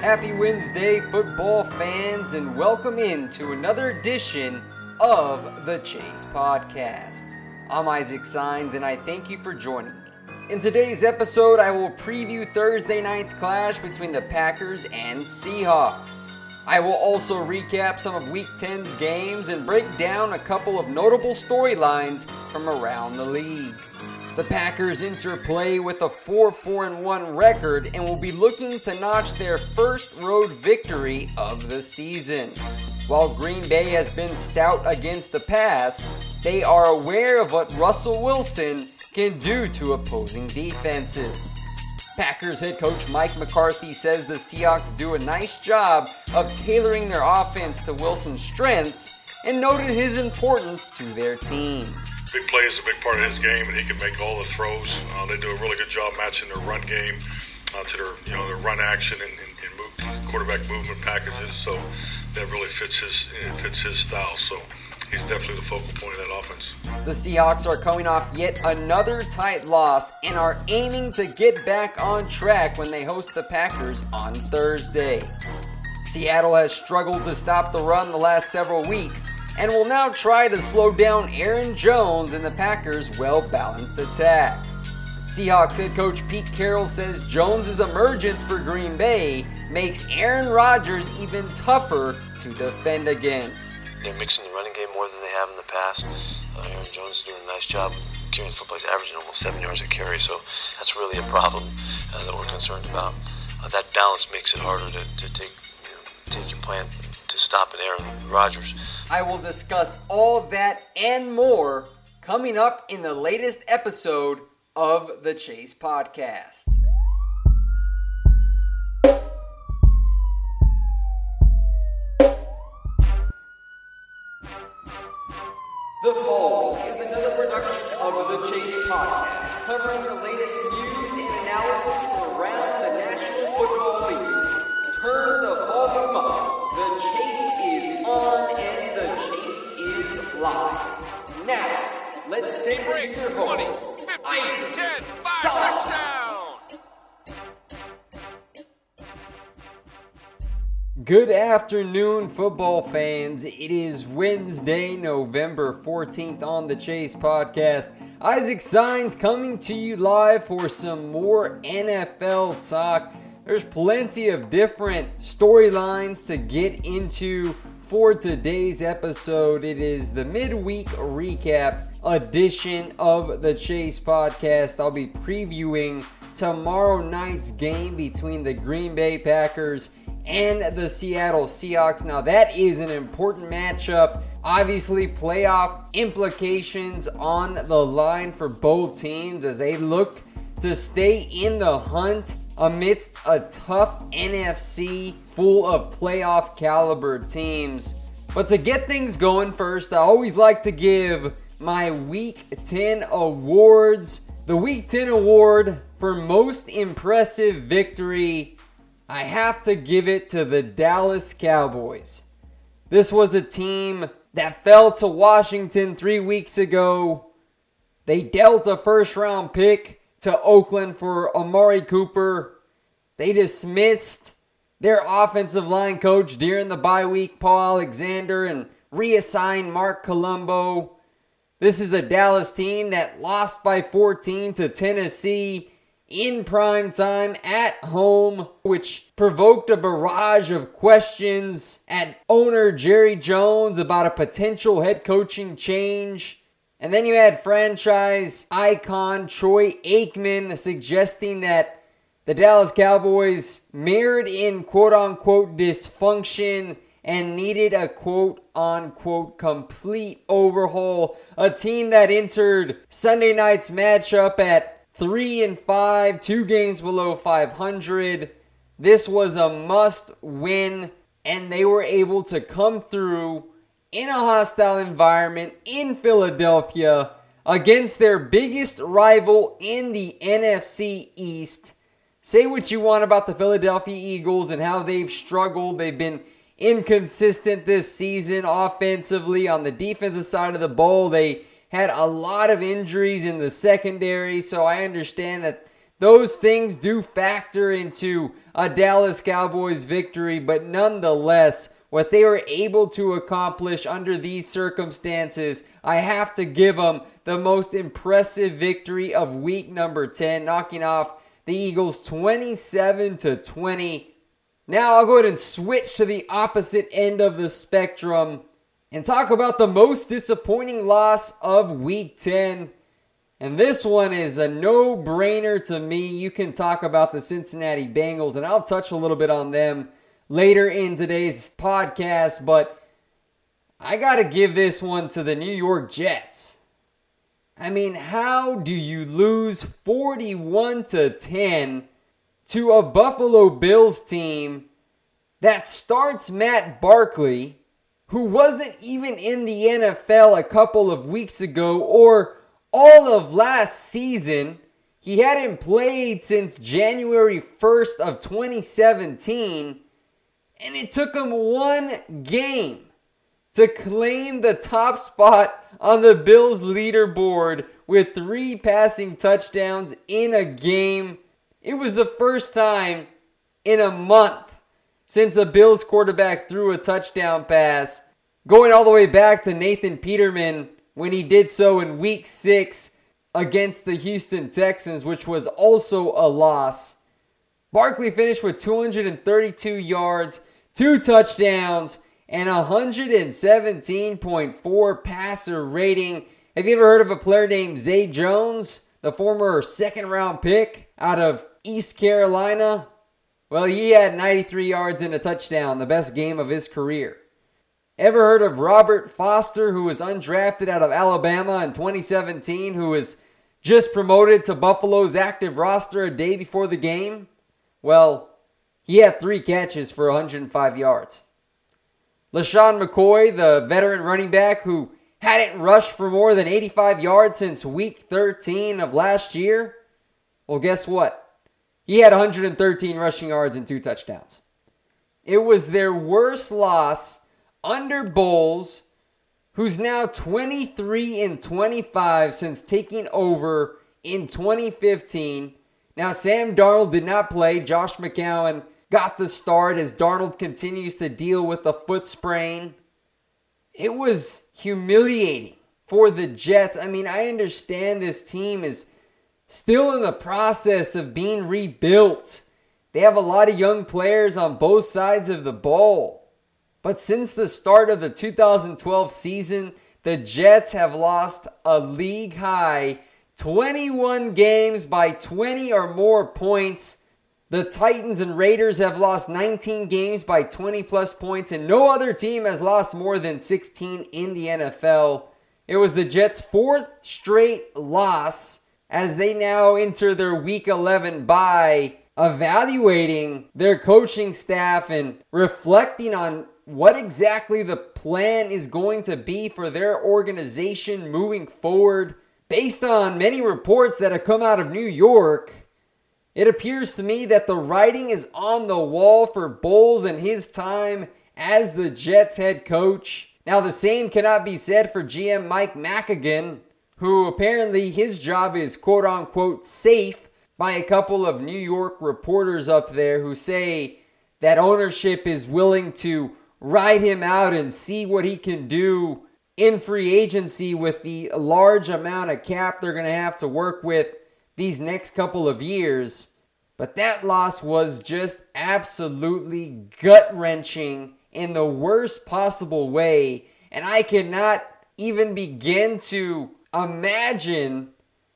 Happy Wednesday, football fans, and welcome in to another edition of the Chase Podcast. I'm Isaac Signs, and I thank you for joining me. In today's episode, I will preview Thursday night's clash between the Packers and Seahawks. I will also recap some of Week 10's games and break down a couple of notable storylines from around the league. The Packers interplay with a 4 4 1 record and will be looking to notch their first road victory of the season. While Green Bay has been stout against the pass, they are aware of what Russell Wilson can do to opposing defenses. Packers head coach Mike McCarthy says the Seahawks do a nice job of tailoring their offense to Wilson's strengths and noted his importance to their team big play is a big part of his game, and he can make all the throws. Uh, they do a really good job matching their run game uh, to their you know their run action and, and, and move, quarterback movement packages. So that really fits his fits his style. So he's definitely the focal point of that offense. The Seahawks are coming off yet another tight loss and are aiming to get back on track when they host the Packers on Thursday. Seattle has struggled to stop the run the last several weeks and will now try to slow down Aaron Jones and the Packers' well balanced attack. Seahawks head coach Pete Carroll says Jones' emergence for Green Bay makes Aaron Rodgers even tougher to defend against. They're mixing the running game more than they have in the past. Uh, Aaron Jones is doing a nice job carrying the football. He's averaging almost seven yards a carry, so that's really a problem uh, that we're concerned about. Uh, that balance makes it harder to, to take you know, take your plan to stop an Aaron Rodgers. I will discuss all that and more coming up in the latest episode of the Chase Podcast. The Fall is another production of the Chase Podcast, covering the latest news and analysis from around the National Football League. Turn live. Now, let's send it to your host, Isaac Signs. Good afternoon, football fans. It is Wednesday, November 14th on the Chase Podcast. Isaac Signs coming to you live for some more NFL talk. There's plenty of different storylines to get into for today's episode. It is the midweek recap edition of the Chase Podcast. I'll be previewing tomorrow night's game between the Green Bay Packers and the Seattle Seahawks. Now, that is an important matchup. Obviously, playoff implications on the line for both teams as they look to stay in the hunt amidst a tough NFC full of playoff caliber teams. But to get things going first, I always like to give my Week 10 awards. The Week 10 award for most impressive victory I have to give it to the Dallas Cowboys. This was a team that fell to Washington three weeks ago. They dealt a first round pick to Oakland for Amari Cooper. They dismissed their offensive line coach during the bye week, Paul Alexander, and reassigned Marc Colombo. This is a Dallas team that lost by 14 to Tennessee in prime time at home, which provoked a barrage of questions at owner Jerry Jones about a potential head coaching change. And then you had franchise icon Troy Aikman suggesting that the Dallas Cowboys mirrored in quote unquote dysfunction and needed a quote unquote complete overhaul. A team that entered Sunday night's matchup at 3 and 5, two games below 500. This was a must win, and they were able to come through in a hostile environment in Philadelphia against their biggest rival in the NFC East. Say what you want about the Philadelphia Eagles and how they've struggled. They've been inconsistent this season offensively. On the defensive side of the ball, they had a lot of injuries in the secondary, so I understand that those things do factor into a Dallas Cowboys victory, but nonetheless, what they were able to accomplish under these circumstances, I have to give them the most impressive victory of week number 10, knocking off the Eagles 27 to 20. Now I'll go ahead and switch to the opposite end of the spectrum and talk about the most disappointing loss of week 10. And this one is a no brainer to me. You can talk about the Cincinnati Bengals, and I'll touch a little bit on them later in today's podcast, but I got to give this one to the New York Jets. I mean, how do you lose 41 to 10 to a Buffalo Bills team that starts Matt Barkley? who wasn't even in the NFL a couple of weeks ago or all of last season. He hadn't played since January 1st of 2017, and it took him one game to claim the top spot on the Bills leaderboard with three passing touchdowns in a game. It was the first time in a month since a Bills quarterback threw a touchdown pass, going all the way back to Nathan Peterman when he did so in week six against the Houston Texans, which was also a loss. Barkley finished with 232 yards, two touchdowns, and 117.4 passer rating. Have you ever heard of a player named Zay Jones, the former second round pick out of East Carolina? Well, he had 93 yards and a touchdown, the best game of his career. Ever heard of Robert Foster, who was undrafted out of Alabama in 2017, who was just promoted to Buffalo's active roster a day before the game? Well, he had three catches for 105 yards. LeSean McCoy, the veteran running back who hadn't rushed for more than 85 yards since week 13 of last year, well, guess what? He had 113 rushing yards and two touchdowns. It was their worst loss under Bowles, who's now 23 and 25 since taking over in 2015. Now, Sam Darnold did not play. Josh McCown got the start as Darnold continues to deal with a foot sprain. It was humiliating for the Jets. I mean, I understand this team is still in the process of being rebuilt. They have a lot of young players on both sides of the ball. But since the start of the 2012 season, the Jets have lost a league high 21 games by 20 or more points. The Titans and Raiders have lost 19 games by 20 plus points, and no other team has lost more than 16 in the NFL. It was the Jets' fourth straight loss as they now enter their week 11 bye, evaluating their coaching staff and reflecting on what exactly the plan is going to be for their organization moving forward. Based on many reports that have come out of New York, It appears to me that the writing is on the wall for Bowles and his time as the Jets head coach. Now, the same cannot be said for GM Mike Maccagnan, who apparently his job is quote unquote safe by a couple of New York reporters up there who say that ownership is willing to ride him out and see what he can do in free agency with the large amount of cap they're going to have to work with these next couple of years. But that loss was just absolutely gut wrenching in the worst possible way. And I cannot even begin to imagine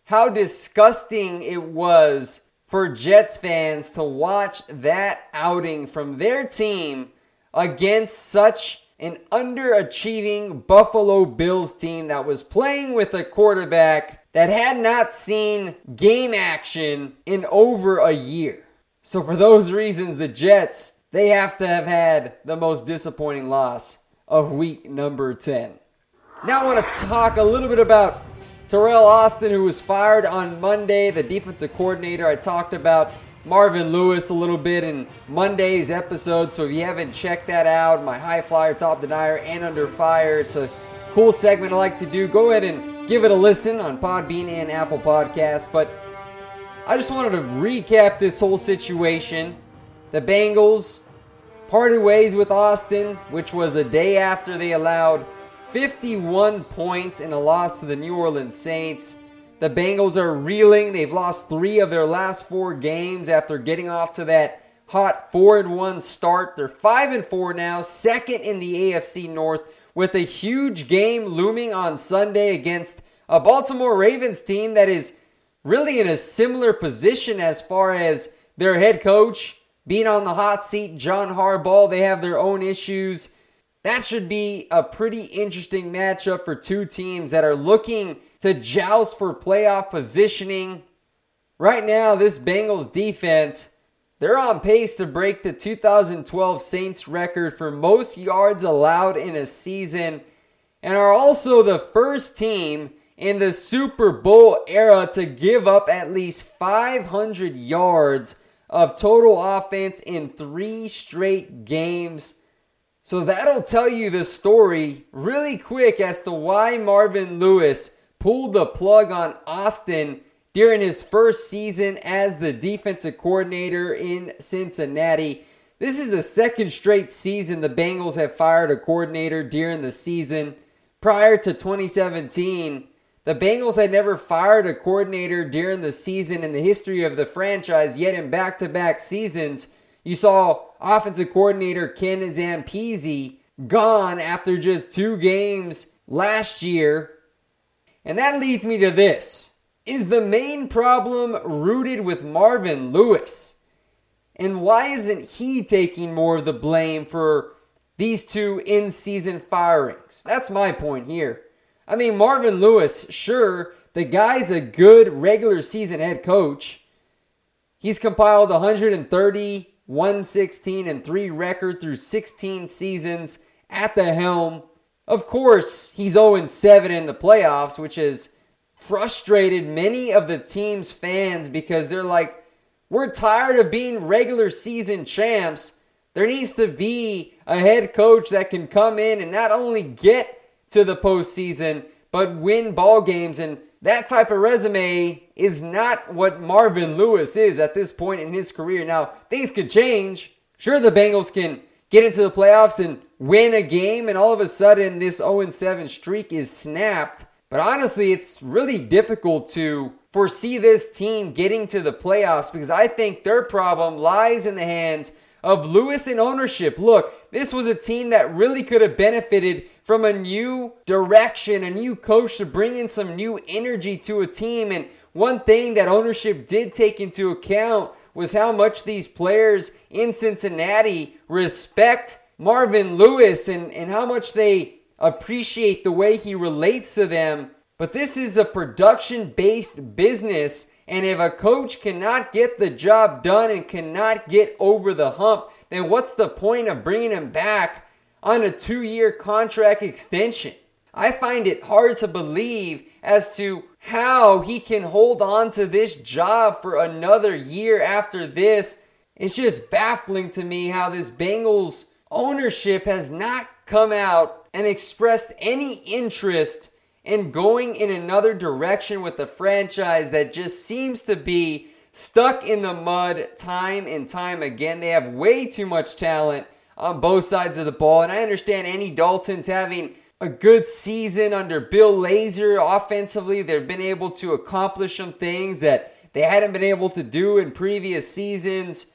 how disgusting it was for Jets fans to watch that outing from their team against such an underachieving Buffalo Bills team that was playing with a quarterback that had not seen game action in over a year. So for those reasons, the Jets, they have to have had the most disappointing loss of week number 10. Now I want to talk a little bit about Teryl Austin, who was fired on Monday, the defensive coordinator. I talked about Marvin Lewis a little bit in Monday's episode, so if you haven't checked that out, my high flyer, top denier, and under fire, it's a cool segment I like to do. Go ahead and give it a listen on Podbean and Apple Podcasts. But I just wanted to recap this whole situation. The Bengals parted ways with Austin, which was a day after they allowed 51 points in a loss to the New Orleans Saints. The Bengals are reeling. They've lost three of their last four games after getting off to that hot 4 and 1 start. They're 5 and 4 now, second in the AFC North, with a huge game looming on Sunday against a Baltimore Ravens team that is really in a similar position as far as their head coach being on the hot seat, John Harbaugh. They have their own issues. That should be a pretty interesting matchup for two teams that are looking to joust for playoff positioning. Right now, this Bengals defense, they're on pace to break the 2012 Saints record for most yards allowed in a season and are also the first team in the Super Bowl era to give up at least 500 yards of total offense in three straight games. So that'll tell you the story really quick as to why Marvin Lewis pulled the plug on Austin during his first season as the defensive coordinator in Cincinnati. This is the second straight season the Bengals have fired a coordinator during the season. Prior to 2017, the Bengals had never fired a coordinator during the season in the history of the franchise, yet in back to back seasons, you saw offensive coordinator Ken Zampese gone after just two games last year. And that leads me to this. Is the main problem rooted with Marvin Lewis? And why isn't he taking more of the blame for these two in season firings? That's my point here. I mean, Marvin Lewis, sure, the guy's a good regular season head coach. He's compiled 130 116 and 3 record through 16 seasons at the helm. Of course, he's 0 7 in the playoffs, which has frustrated many of the team's fans because they're like, we're tired of being regular season champs. There needs to be a head coach that can come in and not only get to the postseason, but win ball games. And that type of resume is not what Marvin Lewis is at this point in his career. Now, things could change. Sure, the Bengals can get into the playoffs and win a game, and all of a sudden, this 0 7 streak is snapped. But honestly, it's really difficult to foresee this team getting to the playoffs because I think their problem lies in the hands of Lewis and ownership. Look, this was a team that really could have benefited from a new direction, a new coach to bring in some new energy to a team. And one thing that ownership did take into account was how much these players in Cincinnati respect Marvin Lewis and, and how much they appreciate the way he relates to them. But this is a production based business. And if a coach cannot get the job done and cannot get over the hump, then what's the point of bringing him back on a two year contract extension? I find it hard to believe as to how he can hold on to this job for another year after this. It's just baffling to me how this Bengals ownership has not come out and expressed any interest in going in another direction with the franchise that just seems to be stuck in the mud time and time again. They have way too much talent on both sides of the ball, and I understand Andy Dalton's having a good season under Bill Lazor offensively. They've been able to accomplish some things that they hadn't been able to do in previous seasons.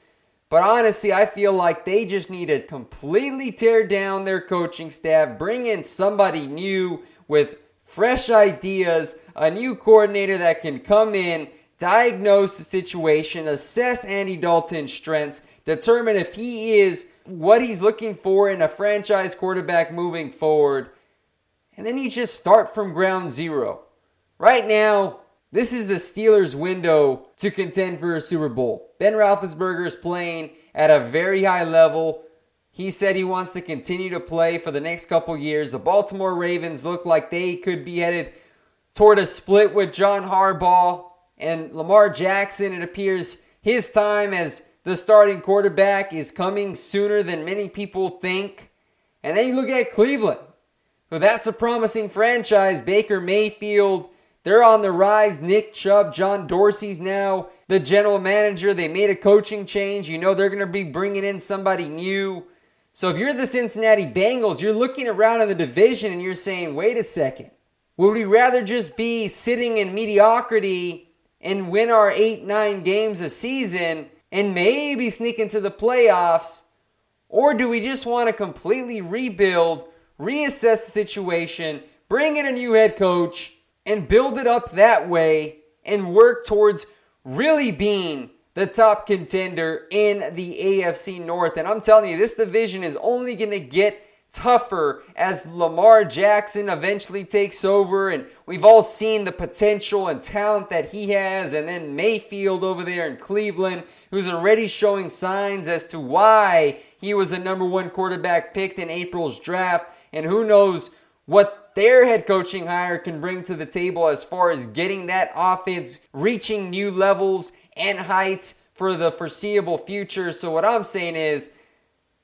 But honestly, I feel like they just need to completely tear down their coaching staff, bring in somebody new with fresh ideas, a new coordinator that can come in, diagnose the situation, assess Andy Dalton's strengths, determine if he is what he's looking for in a franchise quarterback moving forward and then you just start from ground zero. Right now, this is the Steelers' window to contend for a Super Bowl. Ben Roethlisberger is playing at a very high level. He said he wants to continue to play for the next couple years. The Baltimore Ravens look like they could be headed toward a split with John Harbaugh and Lamar Jackson. It appears his time as the starting quarterback is coming sooner than many people think. And then you look at Cleveland. So that's a promising franchise. Baker Mayfield, they're on the rise. Nick Chubb, John Dorsey's now the general manager. They made a coaching change. You know they're going to be bringing in somebody new. So if you're the Cincinnati Bengals, you're looking around in the division and you're saying, wait a second. Would we rather just be sitting in mediocrity and win our eight, nine games a season and maybe sneak into the playoffs? Or do we just want to completely rebuild reassess the situation, bring in a new head coach, and build it up that way and work towards really being the top contender in the AFC North. And I'm telling you, this division is only going to get tougher as Lamar Jackson eventually takes over. And we've all seen the potential and talent that he has. And then Mayfield over there in Cleveland, who's already showing signs as to why he was the number one quarterback picked in April's draft and who knows what their head coaching hire can bring to the table as far as getting that offense reaching new levels and heights for the foreseeable future. So, what I'm saying is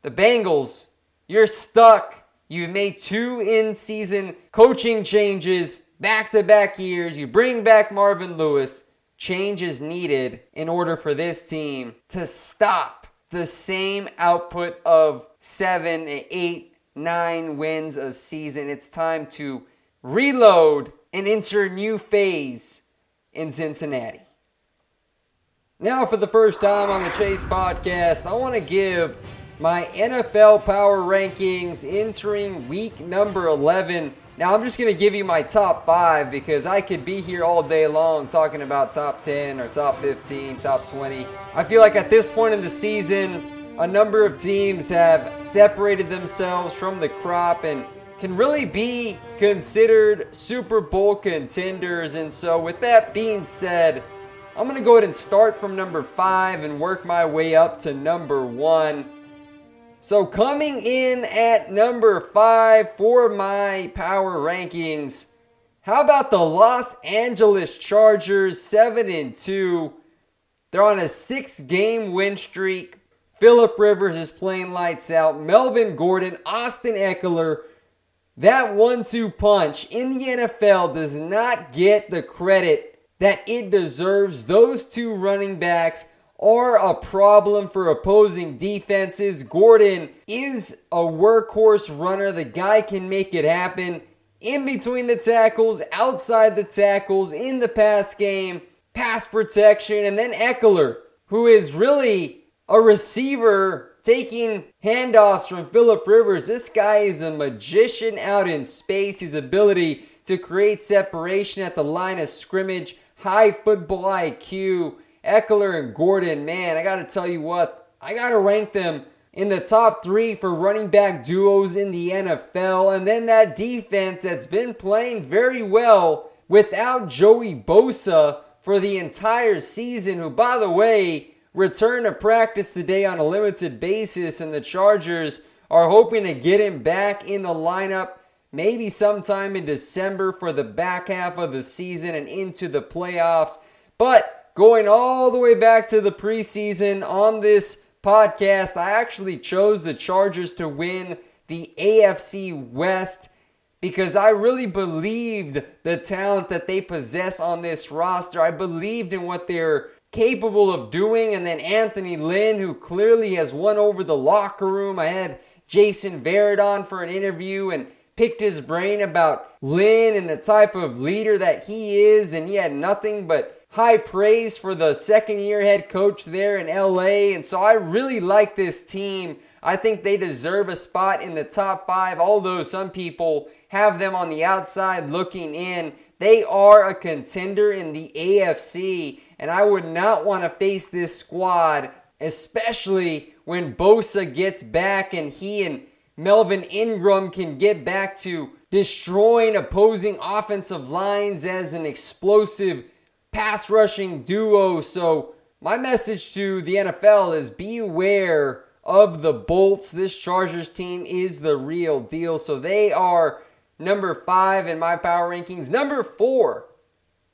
the Bengals, you're stuck. You made two in season coaching changes back to back years. You bring back Marvin Lewis. Change is needed in order for this team to stop the same output of seven, eight, nine wins a season. It's time to reload and enter a new phase in Cincinnati. Now, for the first time on the Chase podcast, I want to give my NFL power rankings entering week number 11. Now, I'm just going to give you my top five because I could be here all day long talking about top 10 or top 15, top 20. I feel like at this point in the season, a number of teams have separated themselves from the crop and can really be considered Super Bowl contenders. And so, with that being said, I'm going to go ahead and start from number five and work my way up to number one. So, coming in at number five for my power rankings, how about the Los Angeles Chargers, 7 and 2? They're on a six game win streak. Philip Rivers is playing lights out. Melvin Gordon, Austin Ekeler. That one two punch in the NFL does not get the credit that it deserves. Those two running backs are a problem for opposing defenses. Gordon is a workhorse runner. The guy can make it happen in between the tackles, outside the tackles, in the pass game, pass protection, and then Ekeler, who is really a receiver taking handoffs from Philip Rivers. This guy is a magician out in space. His ability to create separation at the line of scrimmage, high football IQ. Ekeler and Gordon, man, I got to tell you what, I got to rank them in the top three for running back duos in the NFL. And then that defense that's been playing very well without Joey Bosa for the entire season, who, by the way, return to practice today on a limited basis, and the Chargers are hoping to get him back in the lineup maybe sometime in December for the back half of the season and into the playoffs. But going all the way back to the preseason on this podcast, I actually chose the Chargers to win the AFC West because I really believed the talent that they possess on this roster. I believed in what they're capable of doing. And then Anthony Lynn, who clearly has won over the locker room. I had Jason Verrett on for an interview and picked his brain about Lynn and the type of leader that he is. And he had nothing but high praise for the second year head coach there in LA. And so I really like this team. I think they deserve a spot in the top five, although some people have them on the outside looking in. They are a contender in the AFC, and I would not want to face this squad, especially when Bosa gets back and he and Melvin Ingram can get back to destroying opposing offensive lines as an explosive pass rushing duo. So, my message to the NFL is beware of the Bolts. This Chargers team is the real deal. So, they are number five in my power rankings. Number four,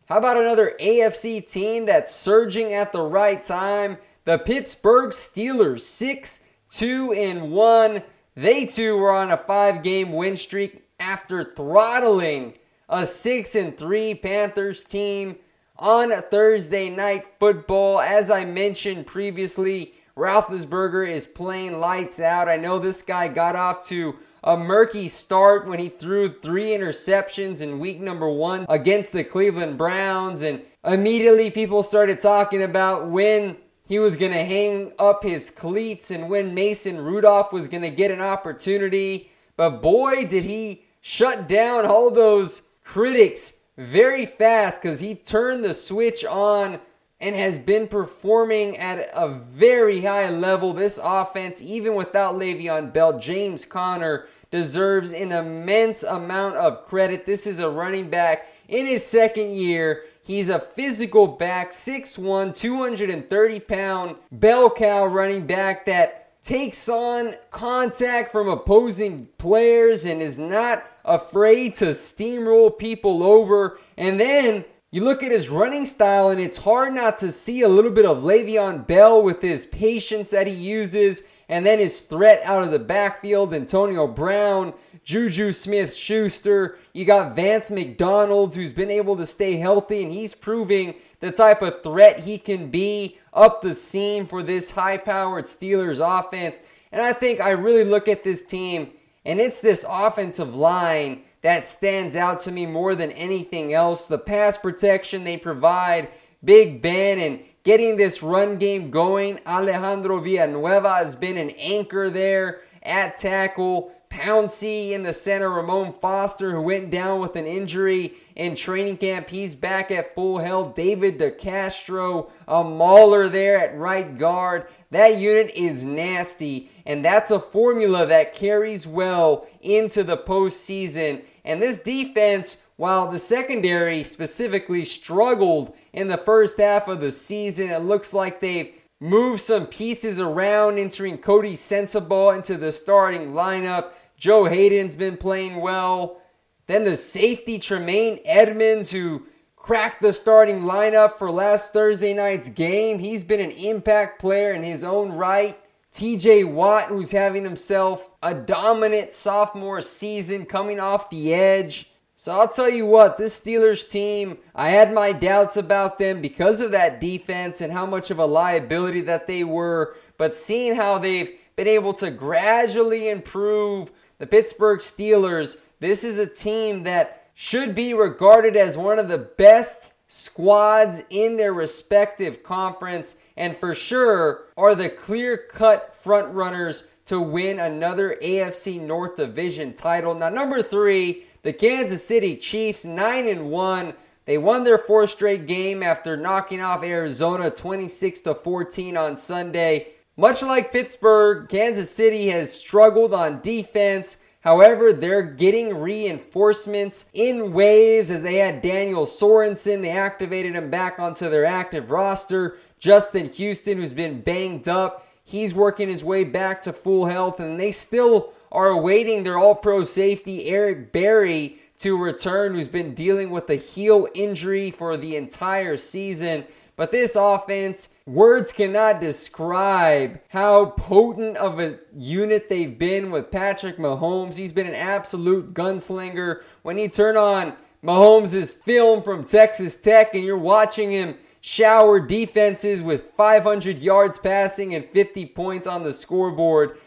how about another AFC team that's surging at the right time? The Pittsburgh Steelers, 6 2 and 1. They too were on a five game win streak after throttling a 6 and 3 Panthers team on Thursday night football. As I mentioned previously, Roethlisberger is playing lights out. I know this guy got off to a murky start when he threw three interceptions in week number one against the Cleveland Browns. And immediately people started talking about when he was going to hang up his cleats and when Mason Rudolph was going to get an opportunity. But boy, did he shut down all those critics very fast because he turned the switch on and has been performing at a very high level. This offense, even without Le'Veon Bell, James Conner deserves an immense amount of credit. This is a running back in his second year. He's a physical back, 6'1, 230 pound bell cow running back that takes on contact from opposing players and is not afraid to steamroll people over. And then you look at his running style, and it's hard not to see a little bit of Le'Veon Bell with his patience that he uses, and then his threat out of the backfield. Antonio Brown, Juju Smith Schuster. You got Vance McDonald, who's been able to stay healthy, and he's proving the type of threat he can be up the seam for this high powered Steelers offense. And I think I really look at this team, and it's this offensive line that stands out to me more than anything else. The pass protection they provide, Big Ben, and getting this run game going. Alejandro Villanueva has been an anchor there at tackle. Pouncey in the center, Ramon Foster, who went down with an injury in training camp. He's back at full health. David DeCastro, a mauler there at right guard. That unit is nasty, and that's a formula that carries well into the postseason. And this defense, while the secondary specifically struggled in the first half of the season, it looks like they've moved some pieces around, entering Coty Sensabaugh into the starting lineup. Joe Haden's been playing well. Then the safety Tremaine Edmunds, who cracked the starting lineup for last Thursday night's game. He's been an impact player in his own right. TJ Watt, who's having himself a dominant sophomore season coming off the edge. So I'll tell you what, this Steelers team, I had my doubts about them because of that defense and how much of a liability that they were. But seeing how they've been able to gradually improve the Pittsburgh Steelers, this is a team that should be regarded as one of the best squads in their respective conference and for sure are the clear cut front runners to win another AFC North Division title. Now number 3, the Kansas City Chiefs 9 and 1. They won their fourth straight game after knocking off Arizona 26 to 14 on Sunday. Much like Pittsburgh, Kansas City has struggled on defense. However, they're getting reinforcements in waves as they had Daniel Sorensen. They activated him back onto their active roster. Justin Houston, who's been banged up, he's working his way back to full health, and they still are awaiting their all pro safety, Eric Berry, to return, who's been dealing with a heel injury for the entire season. But this offense, words cannot describe how potent of a unit they've been with Patrick Mahomes. He's been an absolute gunslinger. When you turn on Mahomes' film from Texas Tech and you're watching him shower defenses with 500 yards passing and 50 points on the scoreboard,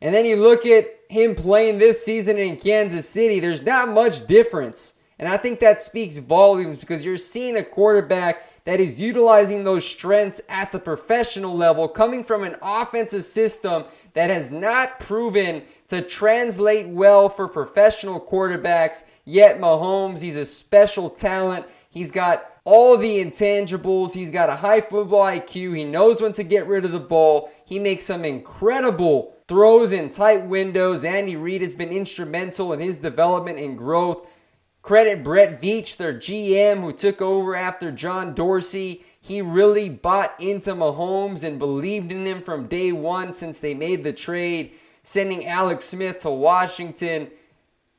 and then you look at him playing this season in Kansas City, there's not much difference. And I think that speaks volumes because you're seeing a quarterback that is utilizing those strengths at the professional level, coming from an offensive system that has not proven to translate well for professional quarterbacks. Yet Mahomes, he's a special talent. He's got all the intangibles. He's got a high football IQ. He knows when to get rid of the ball. He makes some incredible throws in tight windows. Andy Reid has been instrumental in his development and growth. Credit Brett Veach, their GM, who took over after John Dorsey. He really bought into Mahomes and believed in him from day one since they made the trade, sending Alex Smith to Washington.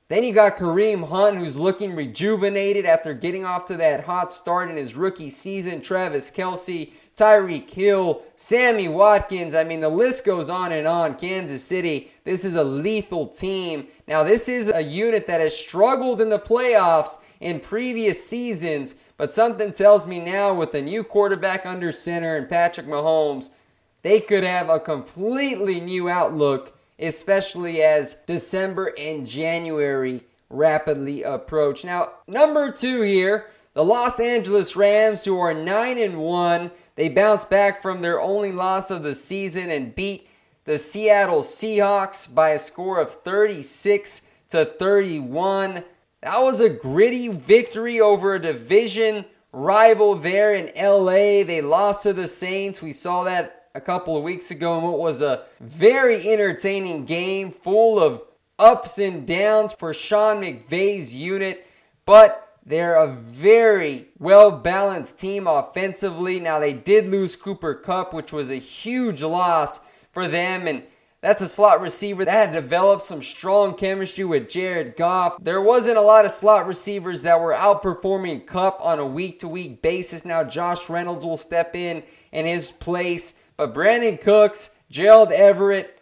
Then you got Kareem Hunt, who's looking rejuvenated after getting off to that hot start in his rookie season. Travis Kelce, Tyreek Hill, Sammy Watkins. I mean, the list goes on and on. Kansas City, this is a lethal team. Now, this is a unit that has struggled in the playoffs in previous seasons, but something tells me now with the new quarterback under center and Patrick Mahomes, they could have a completely new outlook especially as December and January rapidly approach. Now, number two here, the Los Angeles Rams, who are 9 and 1, they bounce back from their only loss of the season and beat the Seattle Seahawks by a score of 36 to 31. That was a gritty victory over a division rival there in LA. They lost to the Saints. We saw that a couple of weeks ago in what was a very entertaining game full of ups and downs for Sean McVay's unit, but they're a very well balanced team offensively. Now, they did lose Cooper Kupp, which was a huge loss for them, and that's a slot receiver that had developed some strong chemistry with Jared Goff. There wasn't a lot of slot receivers that were outperforming Kupp on a week to week basis. Now, Josh Reynolds will step in in his place. But Brandin Cooks, Gerald Everett,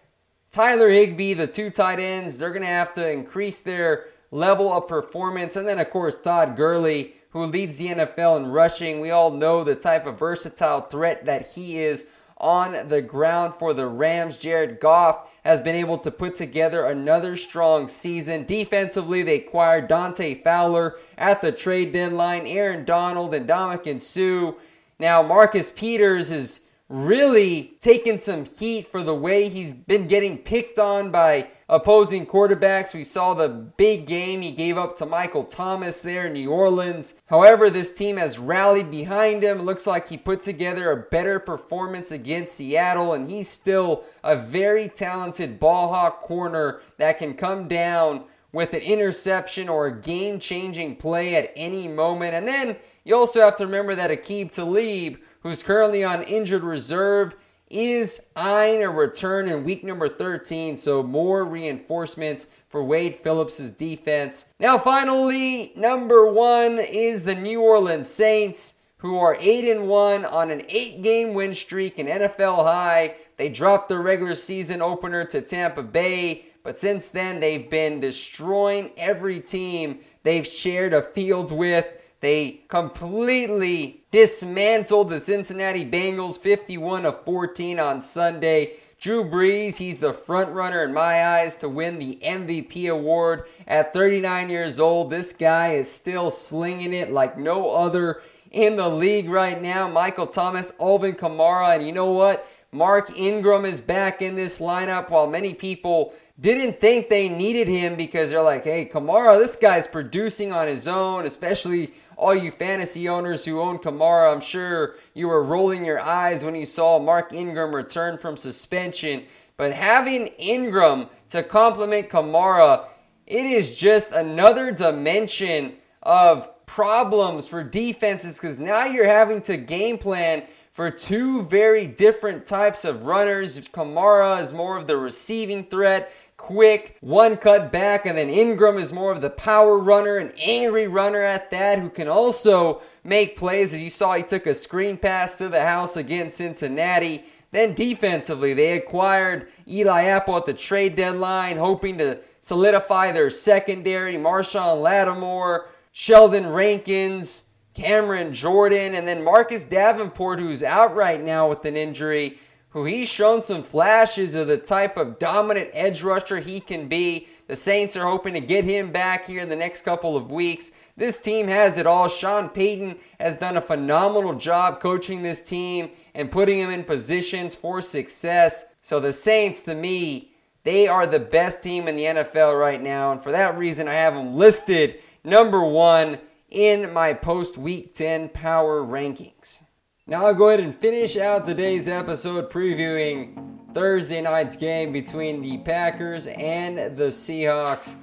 Tyler Higbee, the two tight ends, they're going to have to increase their level of performance. And then, of course, Todd Gurley, who leads the NFL in rushing. We all know the type of versatile threat that he is on the ground for the Rams. Jared Goff has been able to put together another strong season. Defensively, they acquired Dante Fowler at the trade deadline, Aaron Donald and Ndamukong Suh. Now, Marcus Peters is really taken some heat for the way he's been getting picked on by opposing quarterbacks. We saw the big game he gave up to Michael Thomas there in New Orleans. However, this team has rallied behind him. It looks like he put together a better performance against Seattle, and he's still a very talented ball hawk corner that can come down with an interception or a game changing play at any moment. And then you also have to remember that Aqib Talib who's currently on injured reserve, is eyeing a return in week number 13. So more reinforcements for Wade Phillips' defense. Now, finally, number one is the New Orleans Saints, who are 8 and 1 on an 8 game win streak, an NFL high. They dropped their regular season opener to Tampa Bay, but since then they've been destroying every team they've shared a field with. They completely dismantled the Cincinnati Bengals 51 to 14 on Sunday. Drew Brees, he's the front runner in my eyes to win the MVP award at 39 years old. This guy is still slinging it like no other in the league right now. Michael Thomas, Alvin Kamara, and you know what? Mark Ingram is back in this lineup while many people didn't think they needed him because they're like, hey, Kamara, this guy's producing on his own, especially all you fantasy owners who own Kamara. I'm sure you were rolling your eyes when you saw Mark Ingram return from suspension. But having Ingram to complement Kamara, it is just another dimension of problems for defenses because now you're having to game plan for two very different types of runners. Kamara is more of the receiving threat. Quick, one cut back, and then Ingram is more of the power runner, an angry runner at that, who can also make plays. As you saw, he took a screen pass to the house against Cincinnati. Then defensively, they acquired Eli Apple at the trade deadline, hoping to solidify their secondary. Marshon Lattimore, Sheldon Rankins, Cameron Jordan, and then Marcus Davenport, who's out right now with an injury who he's shown some flashes of the type of dominant edge rusher he can be. The Saints are hoping to get him back here in the next couple of weeks. This team has it all. Sean Payton has done a phenomenal job coaching this team and putting them in positions for success. So the Saints, to me, they are the best team in the NFL right now. And for that reason, I have them listed number one in my post week 10 power rankings. Now I'll go ahead and finish out today's episode previewing Thursday night's game between the Packers and the Seahawks.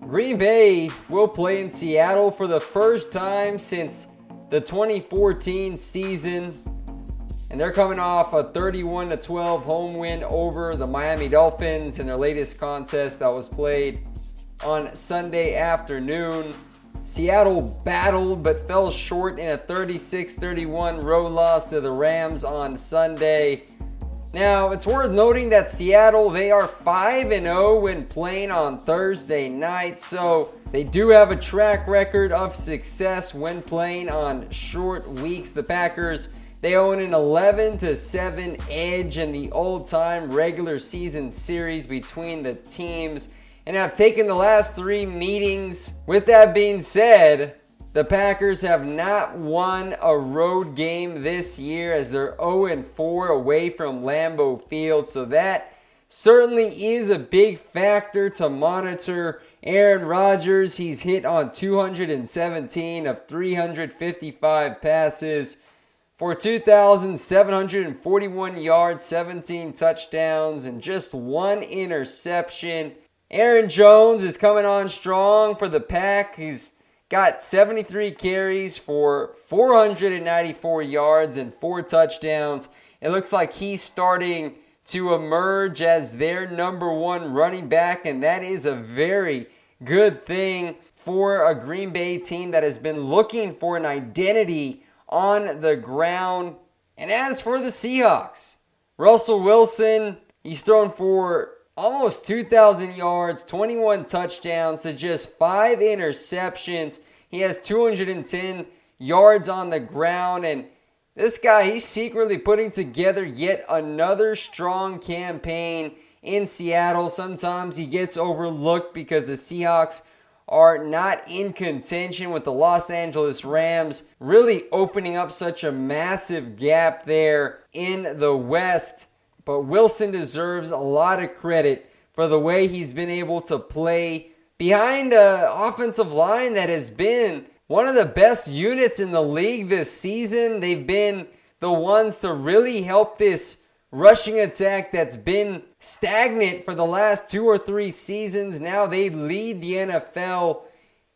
Green Bay will play in Seattle for the first time since the 2014 season. And they're coming off a 31 12 home win over the Miami Dolphins in their latest contest that was played on Sunday afternoon. Seattle battled but fell short in a 36 31 road loss to the Rams on Sunday. Now, it's worth noting that Seattle, they are 5 0 when playing on Thursday night, so they do have a track record of success when playing on short weeks. The Packers, they own an 11 7 edge in the old time regular season series between the teams and have taken the last three meetings. With that being said, the Packers have not won a road game this year as they're 0 4 away from Lambeau Field. So that certainly is a big factor to monitor. Aaron Rodgers, he's hit on 217 of 355 passes for 2,741 yards, 17 touchdowns, and just one interception. Aaron Jones is coming on strong for the pack. He's got 73 carries for 494 yards and four touchdowns. It looks like he's starting to emerge as their number one running back, and that is a very good thing for a Green Bay team that has been looking for an identity on the ground. And as for the Seahawks, Russell Wilson, he's thrown for almost 2,000 yards, 21 touchdowns to just five interceptions. He has 210 yards on the ground, and this guy, he's secretly putting together yet another strong campaign in Seattle. Sometimes he gets overlooked because the Seahawks are not in contention with the Los Angeles Rams, really opening up such a massive gap there in the West. But Wilson deserves a lot of credit for the way he's been able to play behind an offensive line that has been one of the best units in the league this season. They've been the ones to really help this rushing attack that's been stagnant for the last two or three seasons. Now they lead the NFL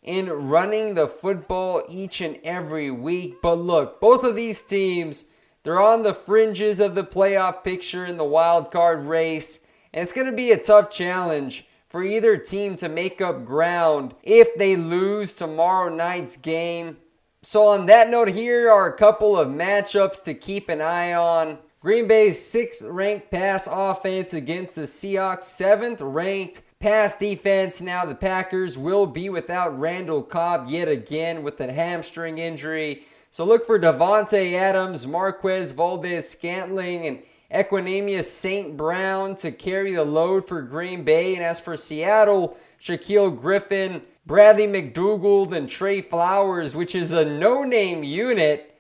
in running the football each and every week. But look, both of these teams they're on the fringes of the playoff picture in the wild card race, and it's going to be a tough challenge for either team to make up ground if they lose tomorrow night's game. So, on that note, here are a couple of matchups to keep an eye on. Green Bay's sixth ranked pass offense against the Seahawks, seventh ranked pass defense. Now, the Packers will be without Randall Cobb yet again with a hamstring injury. So look for Davante Adams, Marquez Valdes-Scantling, and Equanimeous St. Brown to carry the load for Green Bay. And as for Seattle, Shaquill Griffin, Bradley McDougald, and Tre Flowers, which is a no name unit,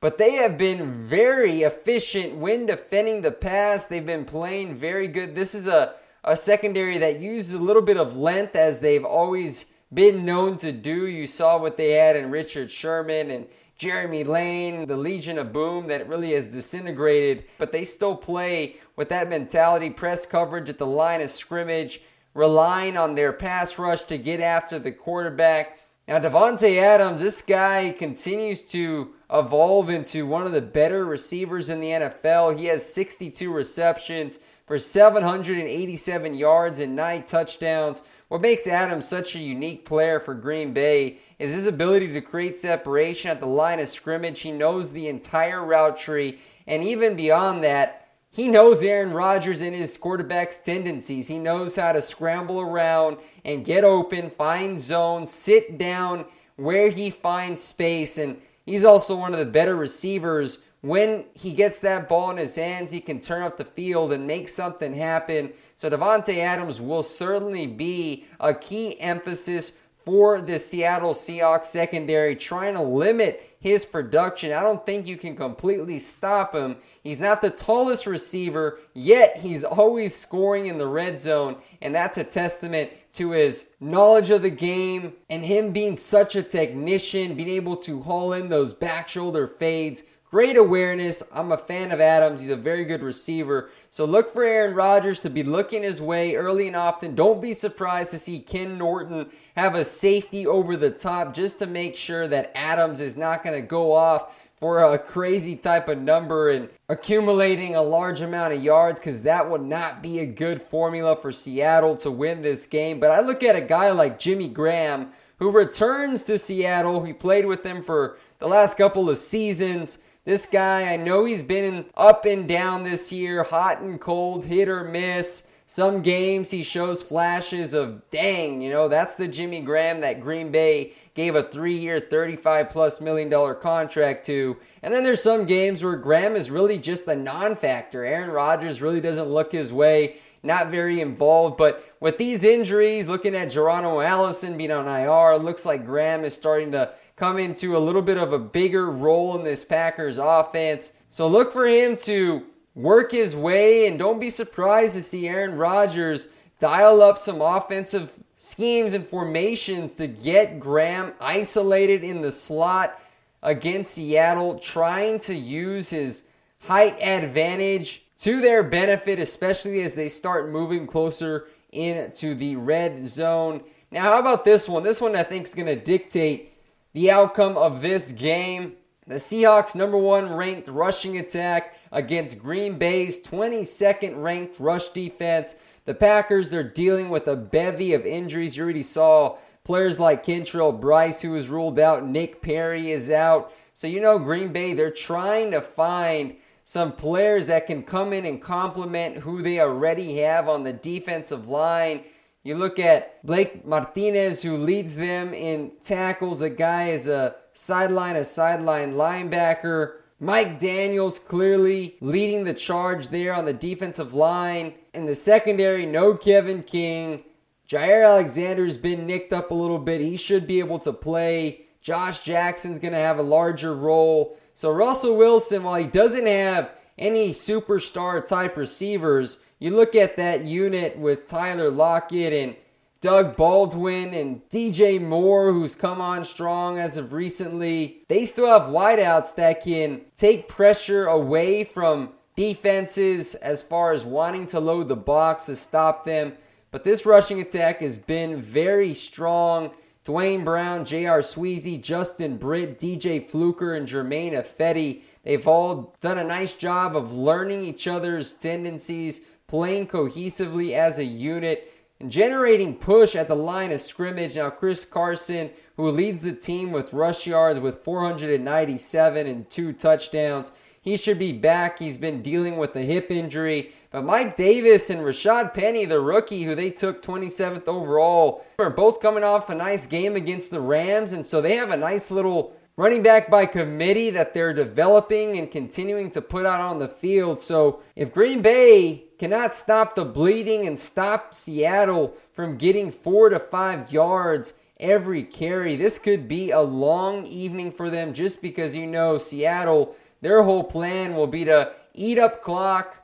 but they have been very efficient when defending the pass. They've been playing very good. This is a, a secondary that uses a little bit of length as they've always been known to do. You saw what they had in Richard Sherman and Jeremy Lane, the Legion of Boom that really has disintegrated, but they still play with that mentality, press coverage at the line of scrimmage, relying on their pass rush to get after the quarterback. Now, Davante Adams, this guy continues to evolve into one of the better receivers in the NFL. He has 62 receptions for 787 yards and nine touchdowns. What makes Adams such a unique player for Green Bay is his ability to create separation at the line of scrimmage. He knows the entire route tree, and even beyond that, he knows Aaron Rodgers and his quarterback's tendencies. He knows how to scramble around and get open, find zones, sit down where he finds space, and he's also one of the better receivers when he gets that ball in his hands, he can turn up the field and make something happen. So Davante Adams will certainly be a key emphasis for the Seattle Seahawks secondary, trying to limit his production. I don't think you can completely stop him. He's not the tallest receiver, yet he's always scoring in the red zone, and that's a testament to his knowledge of the game and him being such a technician, being able to haul in those back shoulder fades Great awareness. I'm a fan of Adams. He's a very good receiver. So look for Aaron Rodgers to be looking his way early and often. Don't be surprised to see Ken Norton have a safety over the top just to make sure that Adams is not going to go off for a crazy type of number and accumulating a large amount of yards because that would not be a good formula for Seattle to win this game. But I look at a guy like Jimmy Graham who returns to Seattle. He played with them for the last couple of seasons. This guy, I know he's been up and down this year, hot and cold, hit or miss. Some games he shows flashes of, dang, you know, that's the Jimmy Graham that Green Bay gave a three year, 35 plus million dollar contract to. And then there's some games where Graham is really just a non factor. Aaron Rodgers really doesn't look his way not very involved. But with these injuries, looking at Geronimo Allison being on IR, looks like Graham is starting to come into a little bit of a bigger role in this Packers offense. So look for him to work his way, and don't be surprised to see Aaron Rodgers dial up some offensive schemes and formations to get Graham isolated in the slot against Seattle, trying to use his height advantage to their benefit, especially as they start moving closer into the red zone. Now, how about this one? This one I think is going to dictate the outcome of this game. The Seahawks' number one ranked rushing attack against Green Bay's 22nd ranked rush defense. The Packers are dealing with a bevy of injuries. You already saw players like Kentrell Brice, who was ruled out, Nick Perry is out. So, you know, Green Bay, they're trying to find some players that can come in and complement who they already have on the defensive line. You look at Blake Martinez, who leads them in tackles. A guy is a sideline, a sideline linebacker. Mike Daniels clearly leading the charge there on the defensive line. In the secondary, no Kevin King. Jaire Alexander's been nicked up a little bit. He should be able to play. Josh Jackson's going to have a larger role. So Russell Wilson, while he doesn't have any superstar type receivers, you look at that unit with Tyler Lockett and Doug Baldwin and DJ Moore, who's come on strong as of recently. They still have wideouts that can take pressure away from defenses as far as wanting to load the box to stop them. But this rushing attack has been very strong. Duane Brown, J.R. Sweezy, Justin Britt, DJ Fluker, and Germain Ifedi. They've all done a nice job of learning each other's tendencies, playing cohesively as a unit, and generating push at the line of scrimmage. Now, Chris Carson, who leads the team with rush yards with 497 and two touchdowns, he should be back. He's been dealing with a hip injury. But Mike Davis and Rashaad Penny, the rookie who they took 27th overall, are both coming off a nice game against the Rams. And so they have a nice little running back by committee that they're developing and continuing to put out on the field. So if Green Bay cannot stop the bleeding and stop Seattle from getting four to five yards every carry, this could be a long evening for them just because you know Seattle their whole plan will be to eat up clock,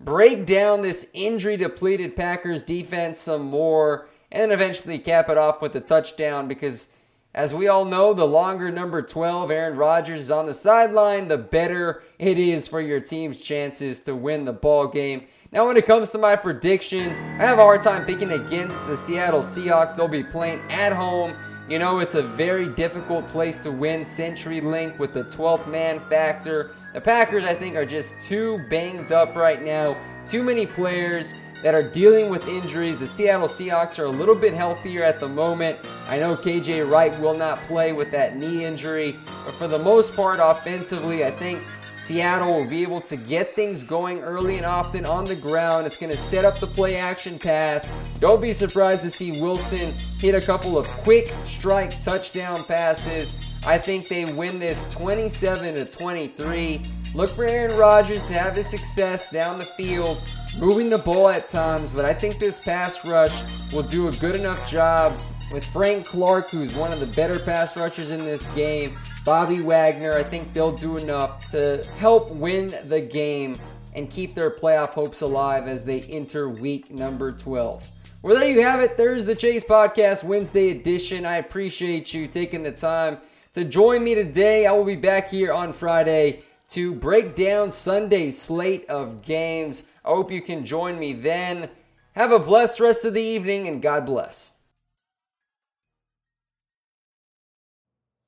break down this injury depleted Packers defense some more, and eventually cap it off with a touchdown because. As we all know, the longer number 12, Aaron Rodgers, is on the sideline, the better it is for your team's chances to win the ball game. Now, when it comes to my predictions, I have a hard time picking against the Seattle Seahawks. They'll be playing at home You know, it's a very difficult place to win CenturyLink with the 12th man factor. The Packers, I think, are just too banged up right now. Too many players that are dealing with injuries. The Seattle Seahawks are a little bit healthier at the moment. I know KJ Wright will not play with that knee injury, but for the most part, offensively, I think Seattle will be able to get things going early and often on the ground. It's going to set up the play action pass. Don't be surprised to see Wilson hit a couple of quick strike touchdown passes. I think they win this 27 to 23. Look for Aaron Rodgers to have his success down the field, moving the ball at times, but I think this pass rush will do a good enough job with Frank Clark, who's one of the better pass rushers in this game, Bobby Wagner, I think they'll do enough to help win the game and keep their playoff hopes alive as they enter week number 12. Well, there you have it. There's the Chase Podcast Wednesday edition. I appreciate you taking the time to join me today. I will be back here on Friday to break down Sunday's slate of games. I hope you can join me then. Have a blessed rest of the evening and God bless.